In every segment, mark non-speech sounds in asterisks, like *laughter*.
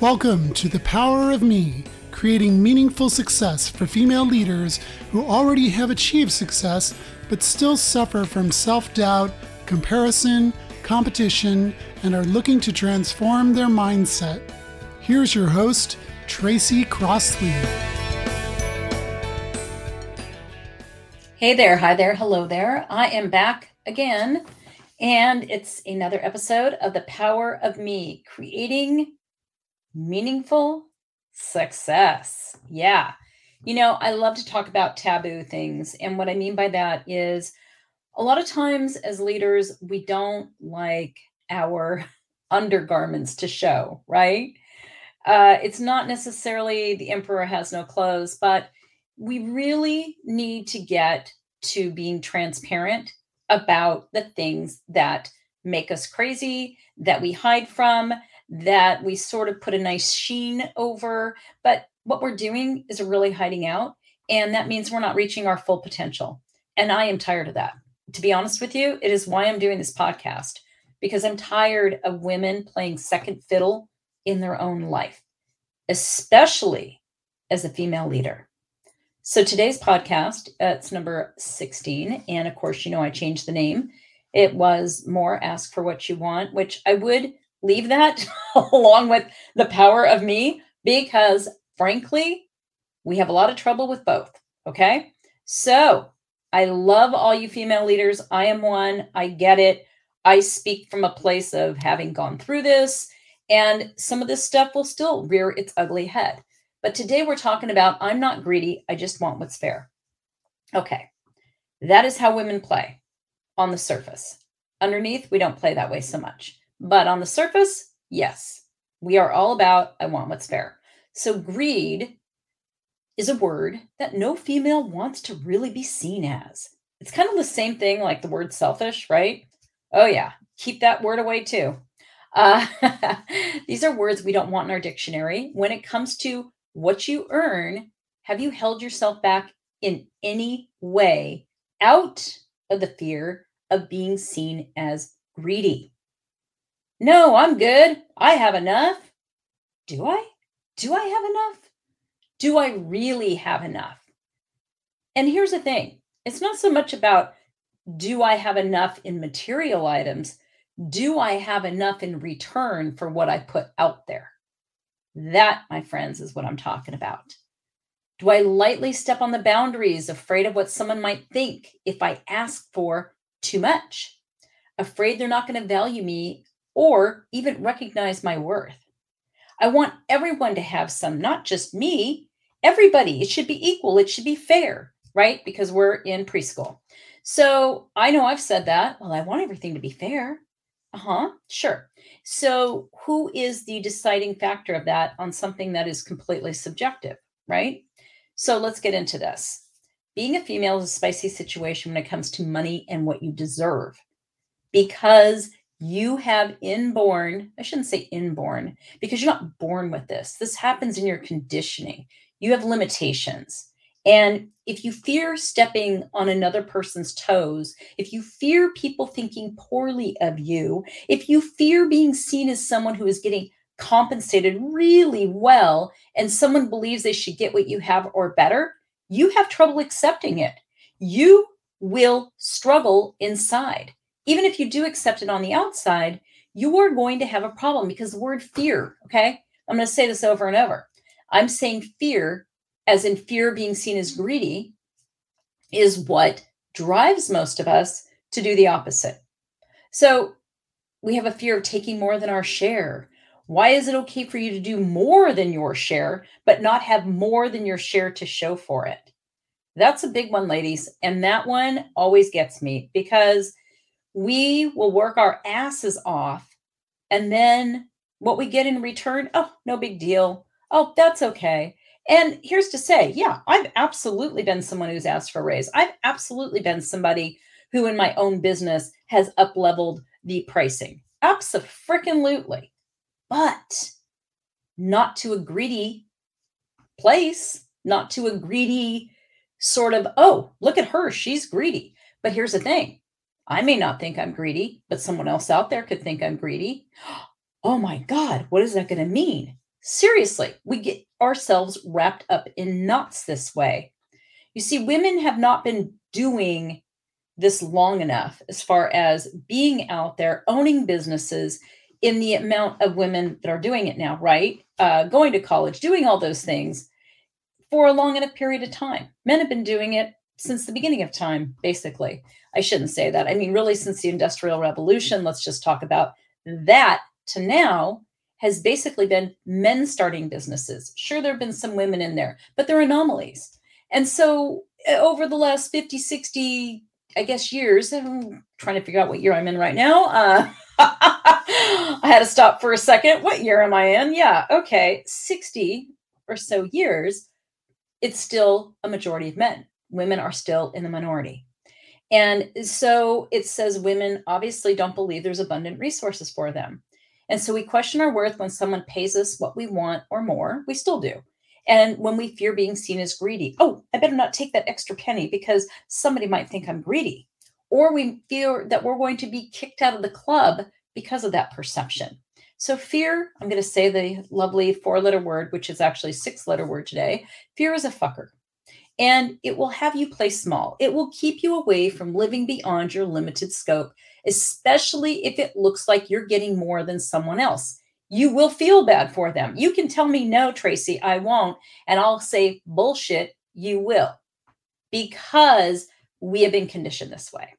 Welcome to The Power of Me, creating meaningful success for female leaders who already have achieved success but still suffer from self doubt, comparison, competition, and are looking to transform their mindset. Here's your host, Tracy Crossley. Hey there, hi there, hello there. I am back again, and it's another episode of The Power of Me, creating meaningful success. Yeah. You know, I love to talk about taboo things. And what I mean by that is a lot of times as leaders, we don't like our *laughs* undergarments to show, right? Uh, it's not necessarily the emperor has no clothes, but we really need to get to being transparent about the things that make us crazy, that we hide from, that we sort of put a nice sheen over. But what we're doing is really hiding out. And that means we're not reaching our full potential. And I am tired of that. To be honest with you, it is why I'm doing this podcast because I'm tired of women playing second fiddle in their own life, especially as a female leader. So today's podcast, uh, it's number 16. And of course, you know, I changed the name. It was more Ask for What You Want, which I would leave that *laughs* along with the power of me because frankly, we have a lot of trouble with both. Okay. So I love all you female leaders. I am one. I get it. I speak from a place of having gone through this, and some of this stuff will still rear its ugly head. But today we're talking about I'm not greedy. I just want what's fair. Okay. That is how women play on the surface. Underneath, we don't play that way so much. But on the surface, yes, we are all about I want what's fair. So greed is a word that no female wants to really be seen as. It's kind of the same thing like the word selfish, right? Oh, yeah, keep that word away too. Uh, *laughs* these are words we don't want in our dictionary. When it comes to what you earn, have you held yourself back in any way out of the fear of being seen as greedy? No, I'm good. I have enough. Do I? Do I have enough? Do I really have enough? And here's the thing it's not so much about do I have enough in material items? Do I have enough in return for what I put out there? That, my friends, is what I'm talking about. Do I lightly step on the boundaries, afraid of what someone might think if I ask for too much? Afraid they're not going to value me or even recognize my worth. I want everyone to have some, not just me, everybody. It should be equal, it should be fair, right? Because we're in preschool. So I know I've said that. Well, I want everything to be fair. Uh huh, sure. So, who is the deciding factor of that on something that is completely subjective, right? So, let's get into this. Being a female is a spicy situation when it comes to money and what you deserve because you have inborn, I shouldn't say inborn, because you're not born with this. This happens in your conditioning. You have limitations. And if you fear stepping on another person's toes, if you fear people thinking poorly of you, if you fear being seen as someone who is getting compensated really well and someone believes they should get what you have or better, you have trouble accepting it. You will struggle inside even if you do accept it on the outside, you are going to have a problem because the word fear, okay? I'm going to say this over and over. I'm saying fear, as in fear being seen as greedy, is what drives most of us to do the opposite. So we have a fear of taking more than our share. Why is it okay for you to do more than your share, but not have more than your share to show for it? That's a big one, ladies. And that one always gets me because we will work our asses off. And then what we get in return, oh, no big deal. Oh, that's okay. And here's to say, yeah, I've absolutely been someone who's asked for a raise. I've absolutely been somebody who in my own business has up leveled the pricing. Absolutely. But not to a greedy place, not to a greedy sort of, oh, look at her, she's greedy. But here's the thing I may not think I'm greedy, but someone else out there could think I'm greedy. *gasps* Oh my God, what is that going to mean? Seriously, we get ourselves wrapped up in knots this way. You see, women have not been doing this long enough as far as being out there, owning businesses in the amount of women that are doing it now, right? Uh, going to college, doing all those things for a long enough period of time. Men have been doing it since the beginning of time, basically. I shouldn't say that. I mean, really, since the Industrial Revolution, let's just talk about that to now has basically been men starting businesses. Sure, there have been some women in there, but they're anomalies. And so eh, over the last 50, 60, I guess, years, I'm trying to figure out what year I'm in right now. Uh, *laughs* I had to stop for a second. What year am I in? Yeah, okay, 60 or so years, it's still a majority of men. Women are still in the minority. And so it says women obviously don't believe there's abundant resources for them. And so we question our worth when someone pays us what we want or more. We still do. And when we fear being seen as greedy, oh, I better not take that extra penny because somebody might think I'm greedy. Or we fear that we're going to be kicked out of the club because of that perception. So, fear, I'm going to say the lovely four letter word, which is actually six letter word today. Fear is a fucker and it will have you play small. It will keep you away from living beyond your limited scope, especially if it looks like you're getting more than someone else. You will feel bad for them. You can tell me, no, Tracy, I won't. And I'll say, bullshit, you will, because we have been conditioned this way.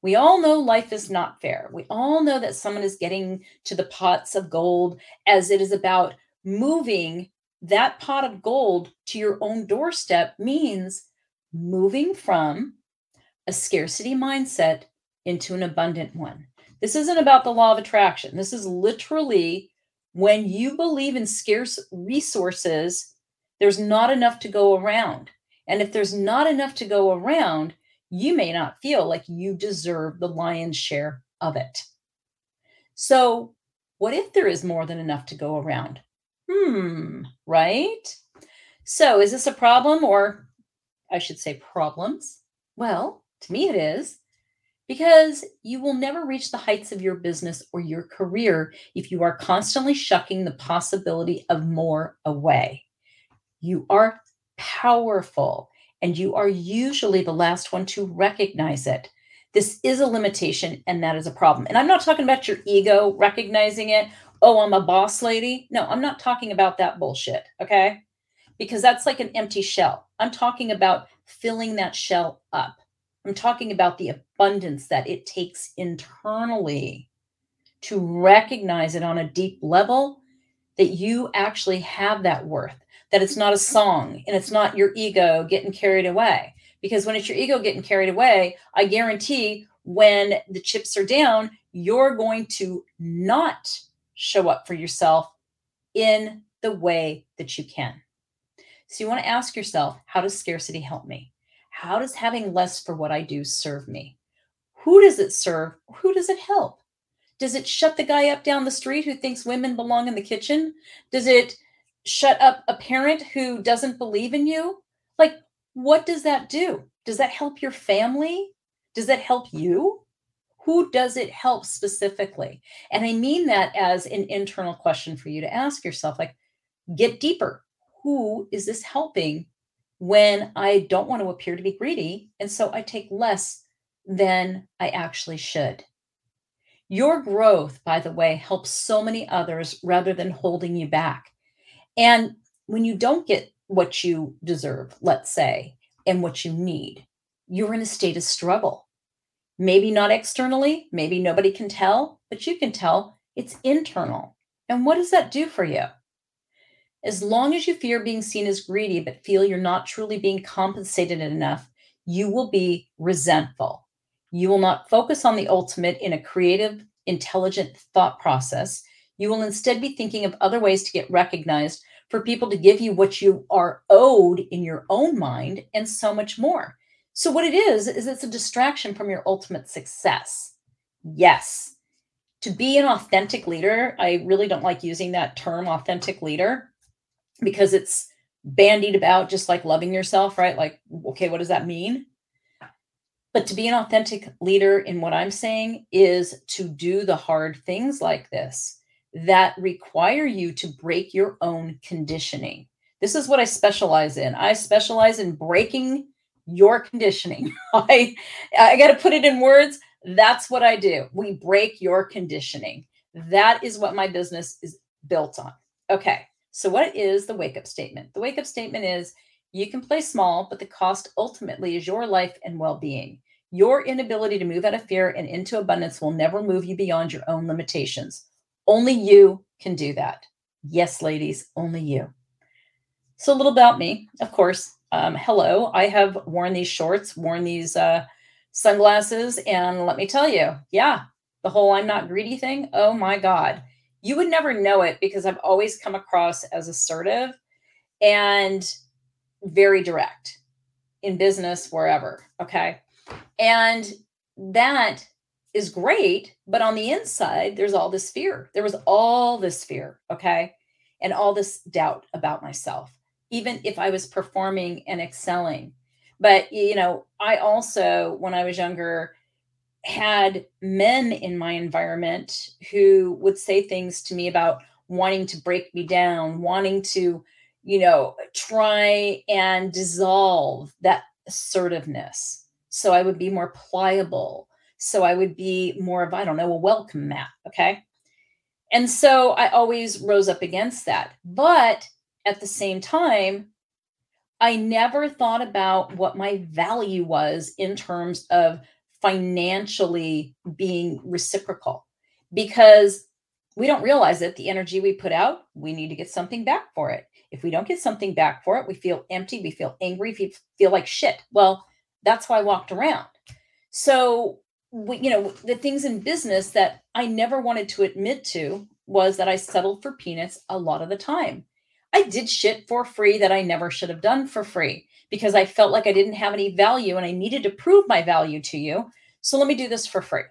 We all know life is not fair. We all know that someone is getting to the pots of gold as it is about moving that pot of gold to your own doorstep means moving from a scarcity mindset into an abundant one. This isn't about the law of attraction. This is literally when you believe in scarce resources, there's not enough to go around. And if there's not enough to go around, you may not feel like you deserve the lion's share of it. So, what if there is more than enough to go around? Hmm, right? So, is this a problem or I should say problems? Well, to me it is because you will never reach the heights of your business or your career if you are constantly shucking the possibility of more away. You are powerful and you are usually the last one to recognize it. This is a limitation and that is a problem. And I'm not talking about your ego recognizing it oh, I'm a boss lady. No, I'm not talking about that bullshit. Okay. Because that's like an empty shell. I'm talking about filling that shell up. I'm talking about the abundance that it takes internally to recognize it on a deep level that you actually have that worth, that it's not a song and it's not your ego getting carried away. Because when it's your ego getting carried away, I guarantee when the chips are down, you're going to not show up for yourself in the way that you can. So you want to ask yourself, how does scarcity help me? How does having less for what I do serve me? Who does it serve? Who does it help? Does it shut the guy up down the street who thinks women belong in the kitchen? Does it shut up a parent who doesn't believe in you? Like, what does that do? Does that help your family? Does that help you? Who does it help specifically? And I mean that as an internal question for you to ask yourself like, get deeper. Who is this helping when I don't want to appear to be greedy? And so I take less than I actually should. Your growth, by the way, helps so many others rather than holding you back. And when you don't get what you deserve, let's say, and what you need, you're in a state of struggle. Maybe not externally, maybe nobody can tell, but you can tell it's internal. And what does that do for you? As long as you fear being seen as greedy, but feel you're not truly being compensated enough, you will be resentful. You will not focus on the ultimate in a creative, intelligent thought process. You will instead be thinking of other ways to get recognized for people to give you what you are owed in your own mind and so much more. So, what it is, is it's a distraction from your ultimate success. Yes. To be an authentic leader, I really don't like using that term authentic leader because it's bandied about just like loving yourself, right? Like, okay, what does that mean? But to be an authentic leader in what I'm saying is to do the hard things like this, that require you to break your own conditioning. This is what I specialize in. I specialize in breaking your conditioning. *laughs* I I got to put it in words. That's what I do. We break your conditioning. That is what my business is built on. Okay. So what is the wake up statement? The wake up statement is you can play small, but the cost ultimately is your life and well-being. Your inability to move out of fear and into abundance will never move you beyond your own limitations. Only you can do that. Yes, ladies, only you. So, a little about me, of course. Um, hello, I have worn these shorts, worn these uh, sunglasses, and let me tell you, yeah, the whole I'm not greedy thing. Oh my God. You would never know it because I've always come across as assertive and very direct in business, wherever. Okay. And that is great. But on the inside, there's all this fear. There was all this fear. Okay. And all this doubt about myself, even if I was performing and excelling. But, you know, I also, when I was younger, had men in my environment who would say things to me about wanting to break me down, wanting to, you know, try and dissolve that assertiveness. So I would be more pliable. So I would be more of, I don't know, a welcome mat. Okay. And so I always rose up against that. But at the same time, I never thought about what my value was in terms of financially being reciprocal because we don't realize that the energy we put out, we need to get something back for it. If we don't get something back for it, we feel empty, we feel angry, we feel like shit. Well, that's why I walked around. So, we, you know, the things in business that I never wanted to admit to was that I settled for peanuts a lot of the time. I did shit for free that I never should have done for free because I felt like I didn't have any value and I needed to prove my value to you. So let me do this for free.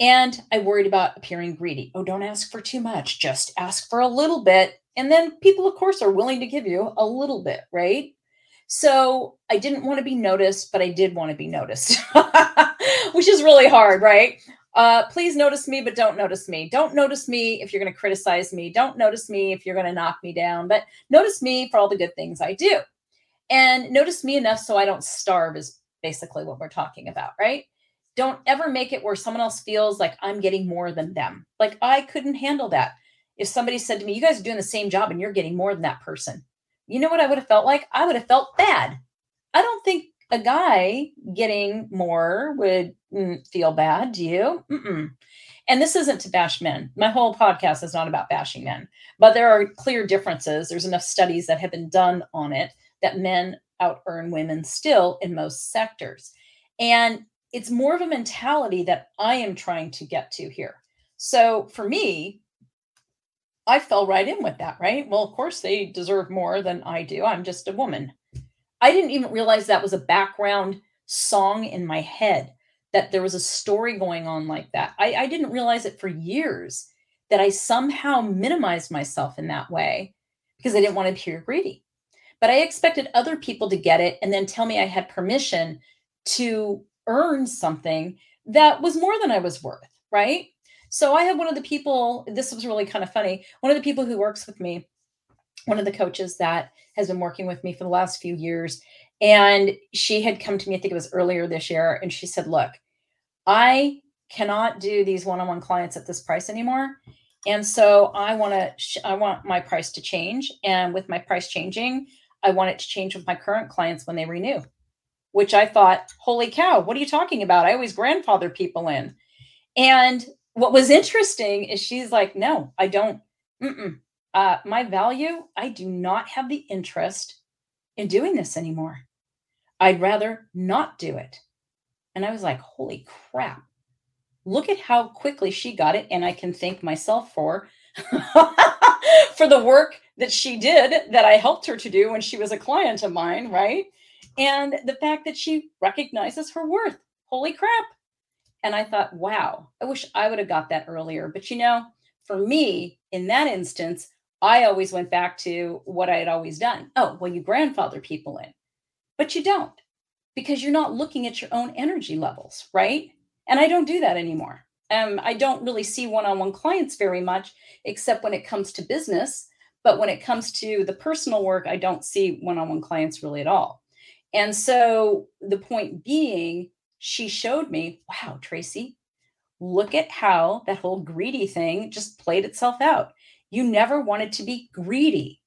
And I worried about appearing greedy. Oh, don't ask for too much, just ask for a little bit. And then people, of course, are willing to give you a little bit, right? So I didn't want to be noticed, but I did want to be noticed, *laughs* which is really hard, right? Uh, please notice me, but don't notice me. Don't notice me if you're going to criticize me. Don't notice me if you're going to knock me down, but notice me for all the good things I do. And notice me enough so I don't starve, is basically what we're talking about, right? Don't ever make it where someone else feels like I'm getting more than them. Like I couldn't handle that. If somebody said to me, You guys are doing the same job and you're getting more than that person, you know what I would have felt like? I would have felt bad. I don't think a guy getting more would mm, feel bad. Do you? Mm-mm. And this isn't to bash men. My whole podcast is not about bashing men, but there are clear differences. There's enough studies that have been done on it that men out earn women still in most sectors. And it's more of a mentality that I am trying to get to here. So for me, I fell right in with that, right? Well, of course, they deserve more than I do. I'm just a woman. I didn't even realize that was a background song in my head, that there was a story going on like that. I, I didn't realize it for years that I somehow minimized myself in that way because I didn't want to appear greedy. But I expected other people to get it and then tell me I had permission to earn something that was more than I was worth, right? So I had one of the people, this was really kind of funny. One of the people who works with me, one of the coaches that has been working with me for the last few years, and she had come to me, I think it was earlier this year, and she said, Look, I cannot do these one on one clients at this price anymore. And so I want to, sh- I want my price to change. And with my price changing, I want it to change with my current clients when they renew which I thought, holy cow, what are you talking about? I always grandfather people in. And what was interesting is she's like, no, I don't. Uh, my value, I do not have the interest in doing this anymore. I'd rather not do it. And I was like, holy crap. Look at how quickly she got it. And I can thank myself for *laughs* for the work that she did that I helped her to do when she was a client of mine, right? and the fact that she recognizes her worth. Holy crap. And I thought, wow, I wish I would have got that earlier. But you know, for me, in that instance, I always went back to what I had always done. Oh, well, you grandfather people in, but you don't because you're not looking at your own energy levels, right? And I don't do that anymore. Um, I don't really see one on one clients very much, except when it comes to business. But when it comes to the personal work, I don't see one on one clients really at all. And so the point being, she showed me, wow, Tracy, look at how that whole greedy thing just played itself out. You never wanted to be greedy.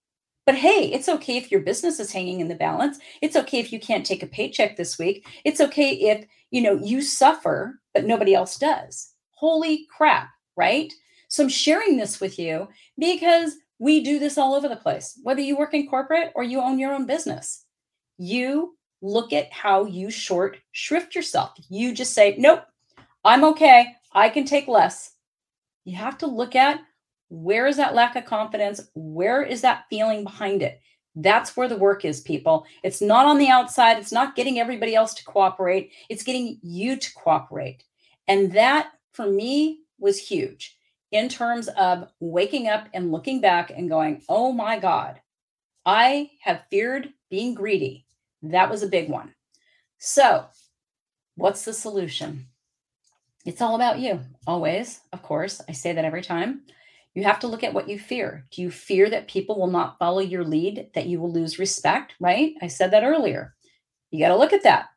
But hey, it's okay if your business is hanging in the balance. It's okay if you can't take a paycheck this week. It's okay if, you know, you suffer but nobody else does. Holy crap, right? So I'm sharing this with you because we do this all over the place. Whether you work in corporate or you own your own business. You look at how you short shrift yourself. You just say, "Nope, I'm okay. I can take less." You have to look at where is that lack of confidence? Where is that feeling behind it? That's where the work is, people. It's not on the outside. It's not getting everybody else to cooperate. It's getting you to cooperate. And that for me was huge in terms of waking up and looking back and going, oh my God, I have feared being greedy. That was a big one. So, what's the solution? It's all about you, always. Of course, I say that every time. You have to look at what you fear. Do you fear that people will not follow your lead, that you will lose respect? Right? I said that earlier. You got to look at that.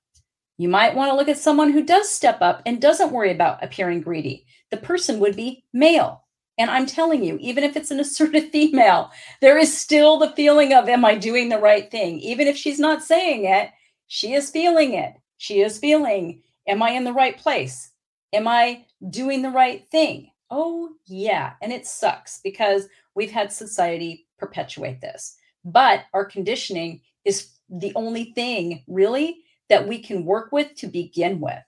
You might want to look at someone who does step up and doesn't worry about appearing greedy. The person would be male. And I'm telling you, even if it's an *laughs* assertive female, there is still the feeling of, am I doing the right thing? Even if she's not saying it, she is feeling it. She is feeling, am I in the right place? Am I doing the right thing? Oh, yeah. And it sucks because we've had society perpetuate this. But our conditioning is the only thing really that we can work with to begin with.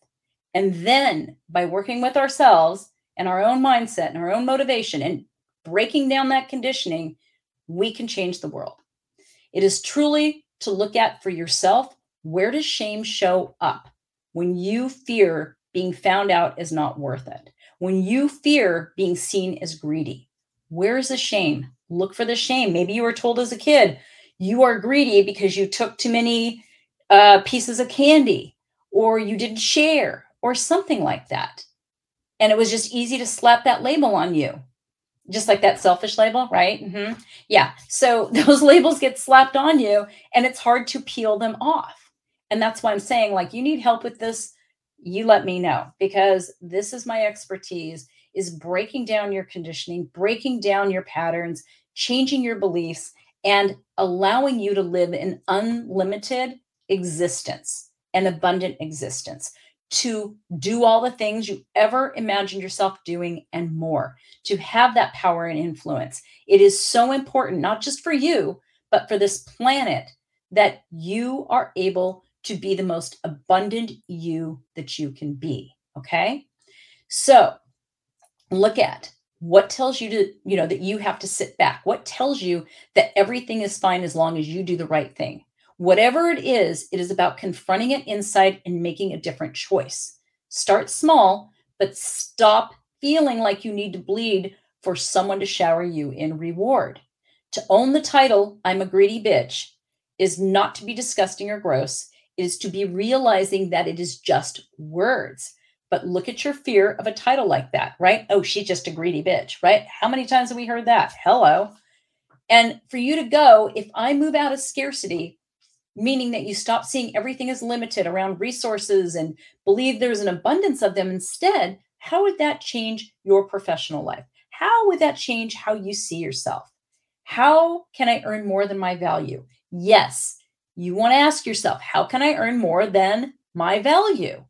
And then by working with ourselves and our own mindset and our own motivation and breaking down that conditioning, we can change the world. It is truly to look at for yourself where does shame show up when you fear being found out is not worth it? When you fear being seen as greedy, where's the shame? Look for the shame. Maybe you were told as a kid, you are greedy because you took too many uh, pieces of candy or you didn't share or something like that. And it was just easy to slap that label on you, just like that selfish label, right? Mm-hmm. Yeah. So *laughs* those labels get slapped on you and it's hard to peel them off. And that's why I'm saying, like, you need help with this you let me know because this is my expertise is breaking down your conditioning, breaking down your patterns, changing your beliefs and allowing you to live an unlimited existence, an abundant existence, to do all the things you ever imagined yourself doing and more, to have that power and influence. It is so important, not just for you, but for this planet, that you are able to be the most abundant you that you can be. Okay. So look at what tells you to, you know, that you have to sit back. What tells you that everything is fine as long as you do the right thing? Whatever it is, it is about confronting it inside and making a different choice. Start small, but stop feeling like you need to bleed for someone to shower you in reward. To own the title, I'm a greedy bitch, is not to be disgusting or gross is to be realizing that it is just words. But look at your fear of a title like that, right? Oh, she's just a greedy bitch, right? How many times have we heard that? Hello. And for you to go, if I move out of scarcity, meaning that you stop seeing everything as limited around resources and believe there's an abundance of them instead, how would that change your professional life? How would that change how you see yourself? How can I earn more than my value? Yes, you want to ask yourself, how can I earn more than my value?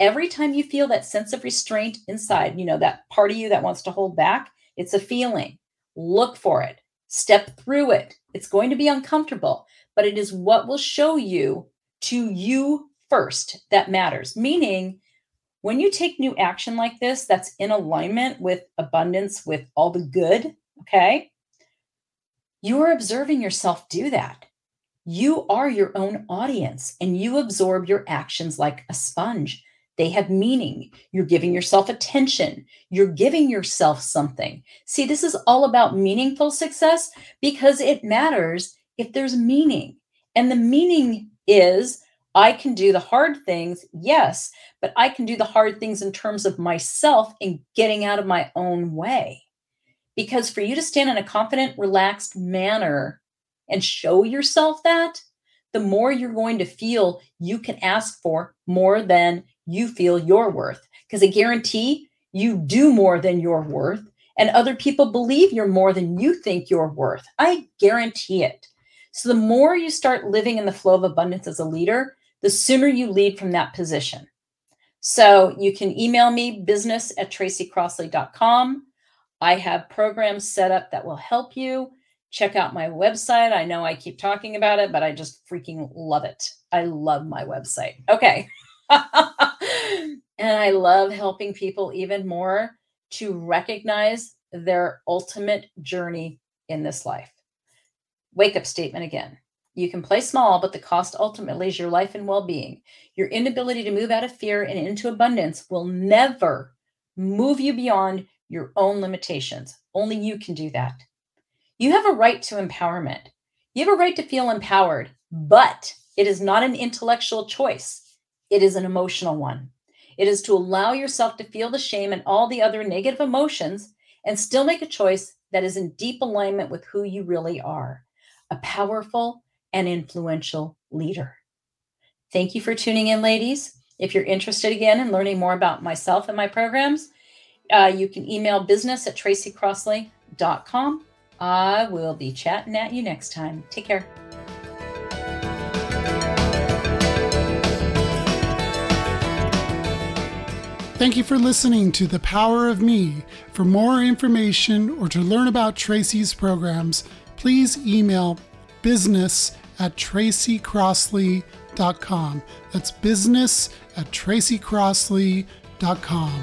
Every time you feel that sense of restraint inside, you know, that part of you that wants to hold back, it's a feeling. Look for it, step through it. It's going to be uncomfortable, but it is what will show you to you first that matters. Meaning, when you take new action like this, that's in alignment with abundance, with all the good, okay? You are observing yourself do that. You are your own audience and you absorb your actions like a sponge. They have meaning. You're giving yourself attention. You're giving yourself something. See, this is all about meaningful success because it matters if there's meaning. And the meaning is I can do the hard things, yes, but I can do the hard things in terms of myself and getting out of my own way. Because for you to stand in a confident, relaxed manner and show yourself that, the more you're going to feel you can ask for more than you feel you're worth. Because I guarantee you do more than you're worth, and other people believe you're more than you think you're worth. I guarantee it. So the more you start living in the flow of abundance as a leader, the sooner you lead from that position. So you can email me business at tracycrossley.com. I have programs set up that will help you. Check out my website. I know I keep talking about it, but I just freaking love it. I love my website. Okay. *laughs* and I love helping people even more to recognize their ultimate journey in this life. Wake up statement again. You can play small, but the cost ultimately is your life and well being. Your inability to move out of fear and into abundance will never move you beyond your own limitations. Only you can do that. You have a right to empowerment. You have a right to feel empowered, but it is not an intellectual choice, it is an emotional one. It is to allow yourself to feel the shame and all the other negative emotions and still make a choice that is in deep alignment with who you really are a powerful and influential leader. Thank you for tuning in, ladies. If you're interested again in learning more about myself and my programs, uh, you can email business at tracycrossley.com. I will be chatting at you next time. Take care. Thank you for listening to The Power of Me. For more information or to learn about Tracy's programs, please email business at tracycrossley.com. That's business at tracycrossley.com.